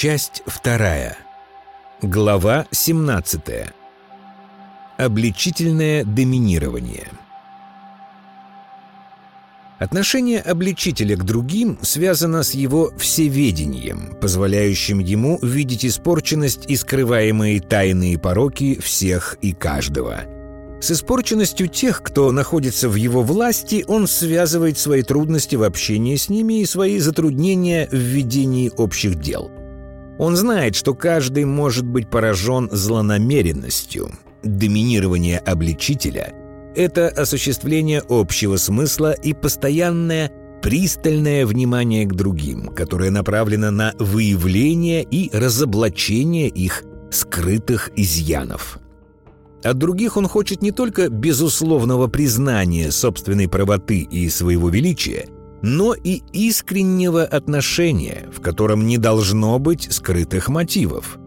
Часть вторая. Глава 17. Обличительное доминирование. Отношение обличителя к другим связано с его всеведением, позволяющим ему видеть испорченность и скрываемые тайные пороки всех и каждого. С испорченностью тех, кто находится в его власти, он связывает свои трудности в общении с ними и свои затруднения в ведении общих дел. Он знает, что каждый может быть поражен злонамеренностью. Доминирование обличителя – это осуществление общего смысла и постоянное пристальное внимание к другим, которое направлено на выявление и разоблачение их скрытых изъянов. От других он хочет не только безусловного признания собственной правоты и своего величия, но и искреннего отношения, в котором не должно быть скрытых мотивов.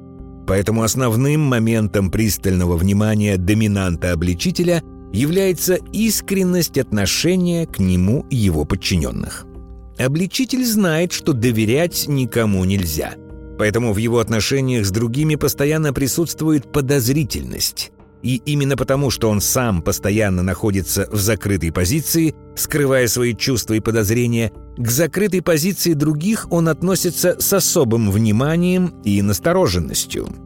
Поэтому основным моментом пристального внимания доминанта-обличителя является искренность отношения к нему и его подчиненных. Обличитель знает, что доверять никому нельзя, поэтому в его отношениях с другими постоянно присутствует подозрительность. И именно потому, что он сам постоянно находится в закрытой позиции, скрывая свои чувства и подозрения, к закрытой позиции других он относится с особым вниманием и настороженностью –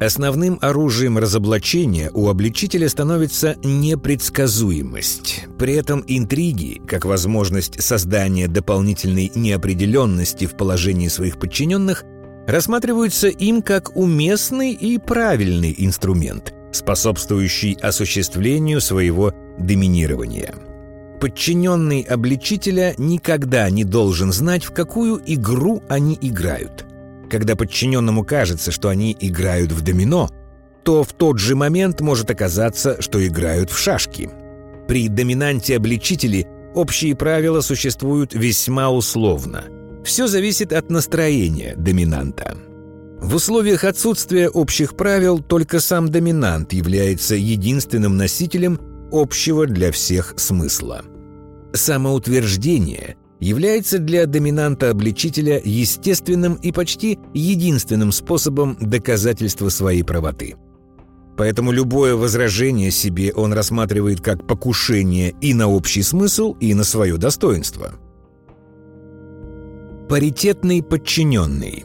Основным оружием разоблачения у обличителя становится непредсказуемость. При этом интриги, как возможность создания дополнительной неопределенности в положении своих подчиненных, рассматриваются им как уместный и правильный инструмент, способствующий осуществлению своего доминирования. Подчиненный обличителя никогда не должен знать, в какую игру они играют – когда подчиненному кажется, что они играют в домино, то в тот же момент может оказаться, что играют в шашки. При доминанте обличителей общие правила существуют весьма условно. Все зависит от настроения доминанта. В условиях отсутствия общих правил только сам доминант является единственным носителем общего для всех смысла. Самоутверждение является для доминанта-обличителя естественным и почти единственным способом доказательства своей правоты. Поэтому любое возражение себе он рассматривает как покушение и на общий смысл, и на свое достоинство. Паритетный подчиненный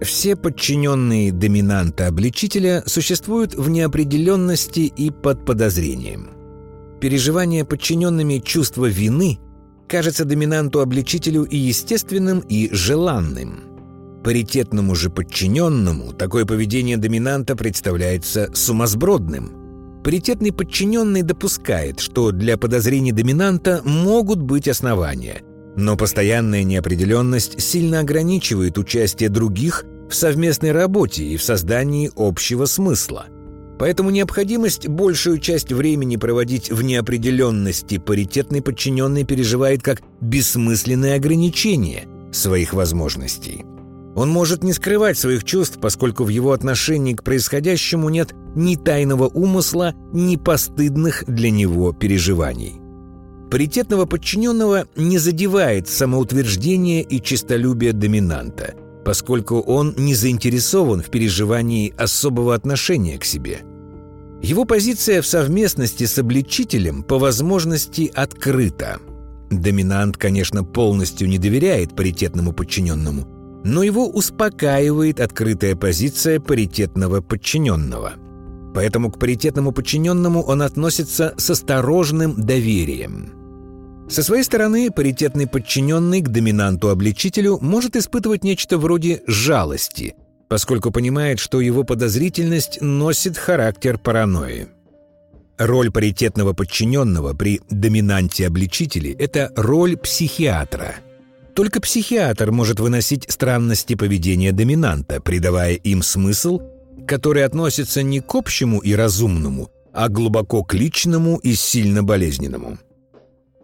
все подчиненные доминанта-обличителя существуют в неопределенности и под подозрением. Переживание подчиненными чувства вины кажется доминанту-обличителю и естественным, и желанным. Паритетному же подчиненному такое поведение доминанта представляется сумасбродным. Паритетный подчиненный допускает, что для подозрений доминанта могут быть основания, но постоянная неопределенность сильно ограничивает участие других в совместной работе и в создании общего смысла – Поэтому необходимость большую часть времени проводить в неопределенности паритетный подчиненный переживает как бессмысленное ограничение своих возможностей. Он может не скрывать своих чувств, поскольку в его отношении к происходящему нет ни тайного умысла, ни постыдных для него переживаний. Паритетного подчиненного не задевает самоутверждение и честолюбие доминанта – поскольку он не заинтересован в переживании особого отношения к себе. Его позиция в совместности с обличителем по возможности открыта. Доминант, конечно, полностью не доверяет паритетному подчиненному, но его успокаивает открытая позиция паритетного подчиненного. Поэтому к паритетному подчиненному он относится с осторожным доверием – со своей стороны, паритетный подчиненный к доминанту-обличителю может испытывать нечто вроде жалости, поскольку понимает, что его подозрительность носит характер паранойи. Роль паритетного подчиненного при доминанте-обличителе – это роль психиатра. Только психиатр может выносить странности поведения доминанта, придавая им смысл, который относится не к общему и разумному, а глубоко к личному и сильно болезненному.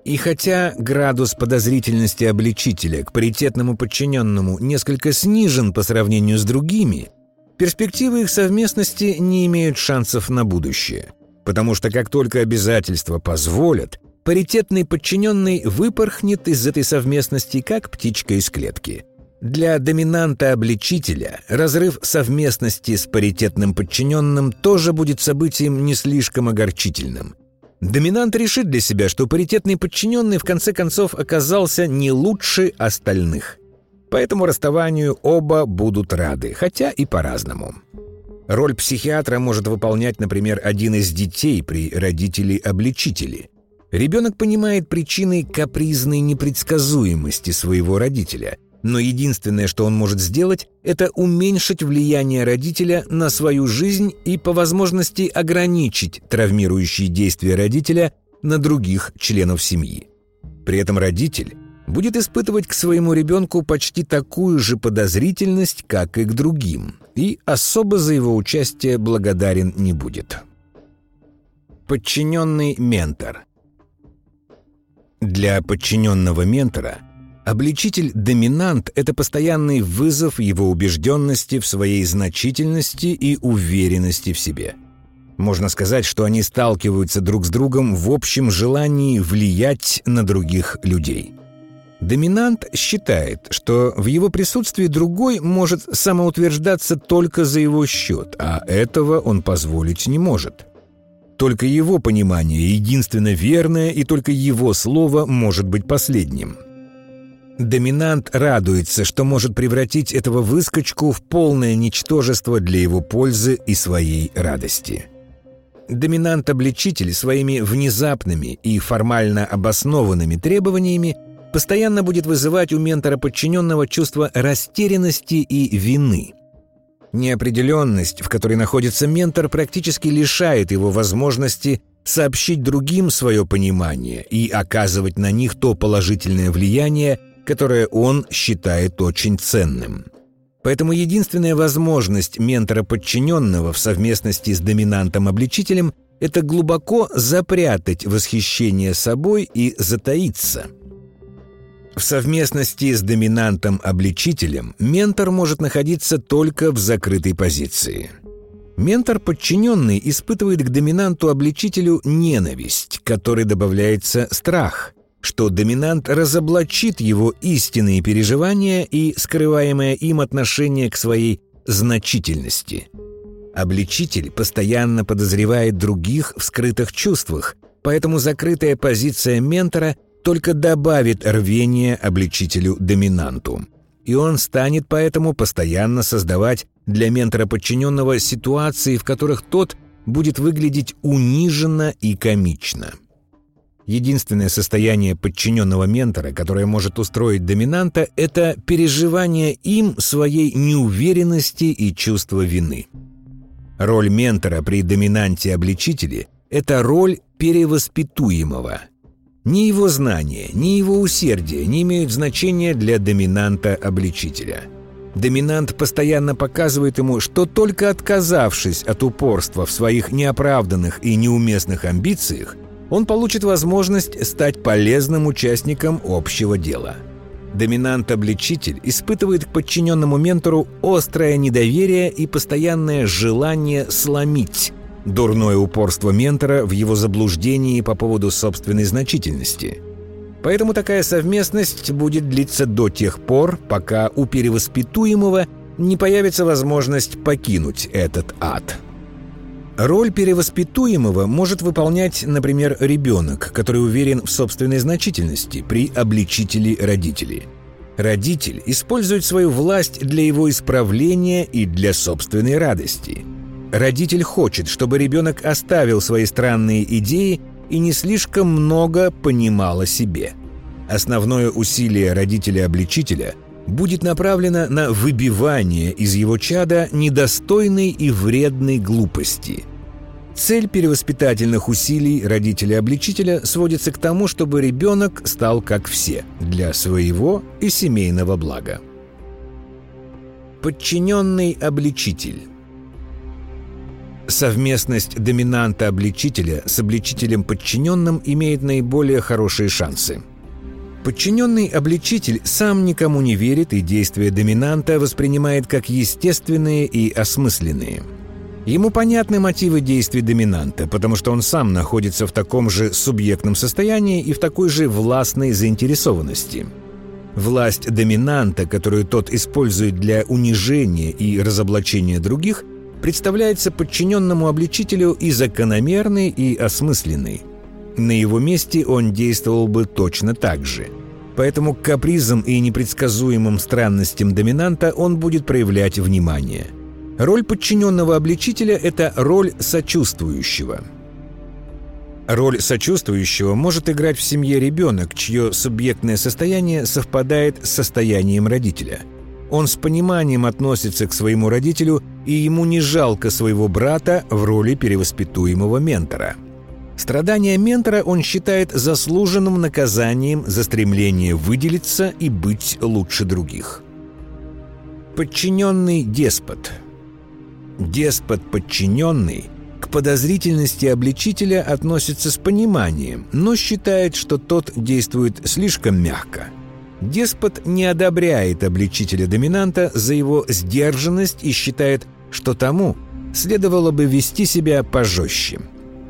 И хотя градус подозрительности обличителя к паритетному подчиненному несколько снижен по сравнению с другими, перспективы их совместности не имеют шансов на будущее. Потому что как только обязательства позволят, паритетный подчиненный выпорхнет из этой совместности, как птичка из клетки. Для доминанта-обличителя разрыв совместности с паритетным подчиненным тоже будет событием не слишком огорчительным. Доминант решит для себя, что паритетный подчиненный в конце концов оказался не лучше остальных. Поэтому расставанию оба будут рады, хотя и по-разному. Роль психиатра может выполнять, например, один из детей при родителе-обличителе. Ребенок понимает причины капризной непредсказуемости своего родителя – но единственное, что он может сделать, это уменьшить влияние родителя на свою жизнь и по возможности ограничить травмирующие действия родителя на других членов семьи. При этом родитель будет испытывать к своему ребенку почти такую же подозрительность, как и к другим, и особо за его участие благодарен не будет. Подчиненный ментор Для подчиненного ментора – Обличитель-доминант — это постоянный вызов его убежденности в своей значительности и уверенности в себе. Можно сказать, что они сталкиваются друг с другом в общем желании влиять на других людей. Доминант считает, что в его присутствии другой может самоутверждаться только за его счет, а этого он позволить не может. Только его понимание единственно верное, и только его слово может быть последним – Доминант радуется, что может превратить этого выскочку в полное ничтожество для его пользы и своей радости. Доминант-обличитель своими внезапными и формально обоснованными требованиями постоянно будет вызывать у ментора подчиненного чувство растерянности и вины. Неопределенность, в которой находится ментор, практически лишает его возможности сообщить другим свое понимание и оказывать на них то положительное влияние, которое он считает очень ценным. Поэтому единственная возможность ментора подчиненного в совместности с доминантом-обличителем – это глубоко запрятать восхищение собой и затаиться. В совместности с доминантом-обличителем ментор может находиться только в закрытой позиции. Ментор подчиненный испытывает к доминанту-обличителю ненависть, которой добавляется страх – что доминант разоблачит его истинные переживания и скрываемое им отношение к своей значительности. Обличитель постоянно подозревает других в скрытых чувствах, поэтому закрытая позиция ментора только добавит рвение обличителю-доминанту. И он станет поэтому постоянно создавать для ментора подчиненного ситуации, в которых тот будет выглядеть униженно и комично. Единственное состояние подчиненного ментора, которое может устроить доминанта, это переживание им своей неуверенности и чувства вины. Роль ментора при доминанте-обличителе – это роль перевоспитуемого. Ни его знания, ни его усердие не имеют значения для доминанта-обличителя. Доминант постоянно показывает ему, что только отказавшись от упорства в своих неоправданных и неуместных амбициях – он получит возможность стать полезным участником общего дела. Доминант-обличитель испытывает к подчиненному ментору острое недоверие и постоянное желание сломить дурное упорство ментора в его заблуждении по поводу собственной значительности. Поэтому такая совместность будет длиться до тех пор, пока у перевоспитуемого не появится возможность покинуть этот ад. Роль перевоспитуемого может выполнять, например, ребенок, который уверен в собственной значительности при обличителе родителей. Родитель использует свою власть для его исправления и для собственной радости. Родитель хочет, чтобы ребенок оставил свои странные идеи и не слишком много понимал о себе. Основное усилие родителя-обличителя будет направлено на выбивание из его чада недостойной и вредной глупости – Цель перевоспитательных усилий родителя-обличителя сводится к тому, чтобы ребенок стал как все, для своего и семейного блага. Подчиненный обличитель Совместность доминанта-обличителя с обличителем подчиненным имеет наиболее хорошие шансы. Подчиненный обличитель сам никому не верит и действия доминанта воспринимает как естественные и осмысленные – Ему понятны мотивы действий доминанта, потому что он сам находится в таком же субъектном состоянии и в такой же властной заинтересованности. Власть доминанта, которую тот использует для унижения и разоблачения других, представляется подчиненному обличителю и закономерной, и осмысленной. На его месте он действовал бы точно так же. Поэтому к капризам и непредсказуемым странностям доминанта он будет проявлять внимание. Роль подчиненного обличителя – это роль сочувствующего – Роль сочувствующего может играть в семье ребенок, чье субъектное состояние совпадает с состоянием родителя. Он с пониманием относится к своему родителю, и ему не жалко своего брата в роли перевоспитуемого ментора. Страдания ментора он считает заслуженным наказанием за стремление выделиться и быть лучше других. Подчиненный деспот. Деспот подчиненный – к подозрительности обличителя относится с пониманием, но считает, что тот действует слишком мягко. Деспот не одобряет обличителя-доминанта за его сдержанность и считает, что тому следовало бы вести себя пожестче.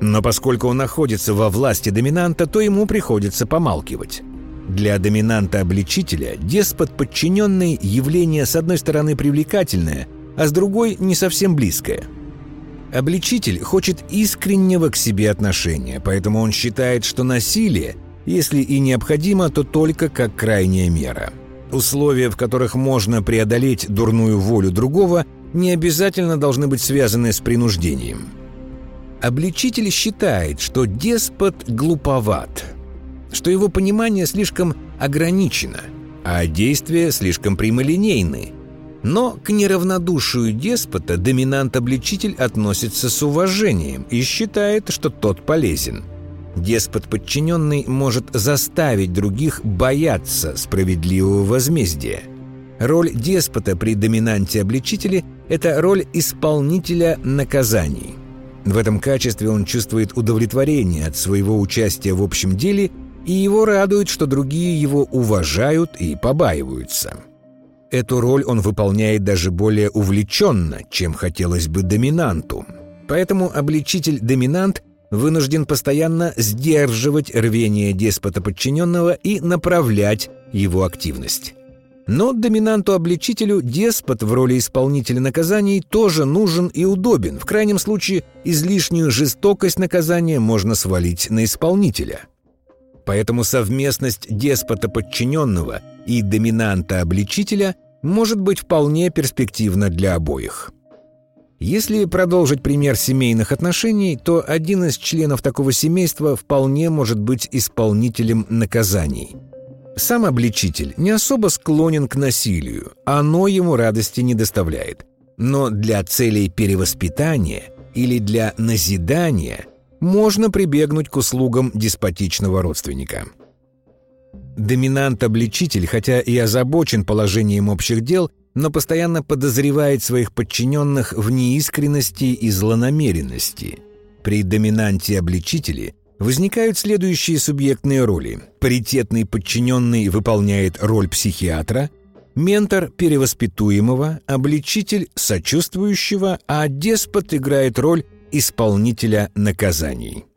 Но поскольку он находится во власти доминанта, то ему приходится помалкивать. Для доминанта-обличителя деспот подчиненный явление с одной стороны привлекательное, а с другой не совсем близкое – Обличитель хочет искреннего к себе отношения, поэтому он считает, что насилие, если и необходимо, то только как крайняя мера. Условия, в которых можно преодолеть дурную волю другого, не обязательно должны быть связаны с принуждением. Обличитель считает, что деспот глуповат, что его понимание слишком ограничено, а действия слишком прямолинейны – но к неравнодушию деспота доминант-обличитель относится с уважением и считает, что тот полезен. Деспот подчиненный может заставить других бояться справедливого возмездия. Роль деспота при доминанте-обличителе – это роль исполнителя наказаний. В этом качестве он чувствует удовлетворение от своего участия в общем деле, и его радует, что другие его уважают и побаиваются – Эту роль он выполняет даже более увлеченно, чем хотелось бы доминанту. Поэтому обличитель-доминант вынужден постоянно сдерживать рвение деспота подчиненного и направлять его активность. Но доминанту-обличителю деспот в роли исполнителя наказаний тоже нужен и удобен. В крайнем случае, излишнюю жестокость наказания можно свалить на исполнителя. Поэтому совместность деспота подчиненного и доминанта-обличителя может быть вполне перспективна для обоих. Если продолжить пример семейных отношений, то один из членов такого семейства вполне может быть исполнителем наказаний. Сам обличитель не особо склонен к насилию, оно ему радости не доставляет. Но для целей перевоспитания или для назидания можно прибегнуть к услугам деспотичного родственника – Доминант-обличитель, хотя и озабочен положением общих дел, но постоянно подозревает своих подчиненных в неискренности и злонамеренности. При доминанте-обличителе возникают следующие субъектные роли. Паритетный подчиненный выполняет роль психиатра, ментор перевоспитуемого, обличитель сочувствующего, а деспот играет роль исполнителя наказаний.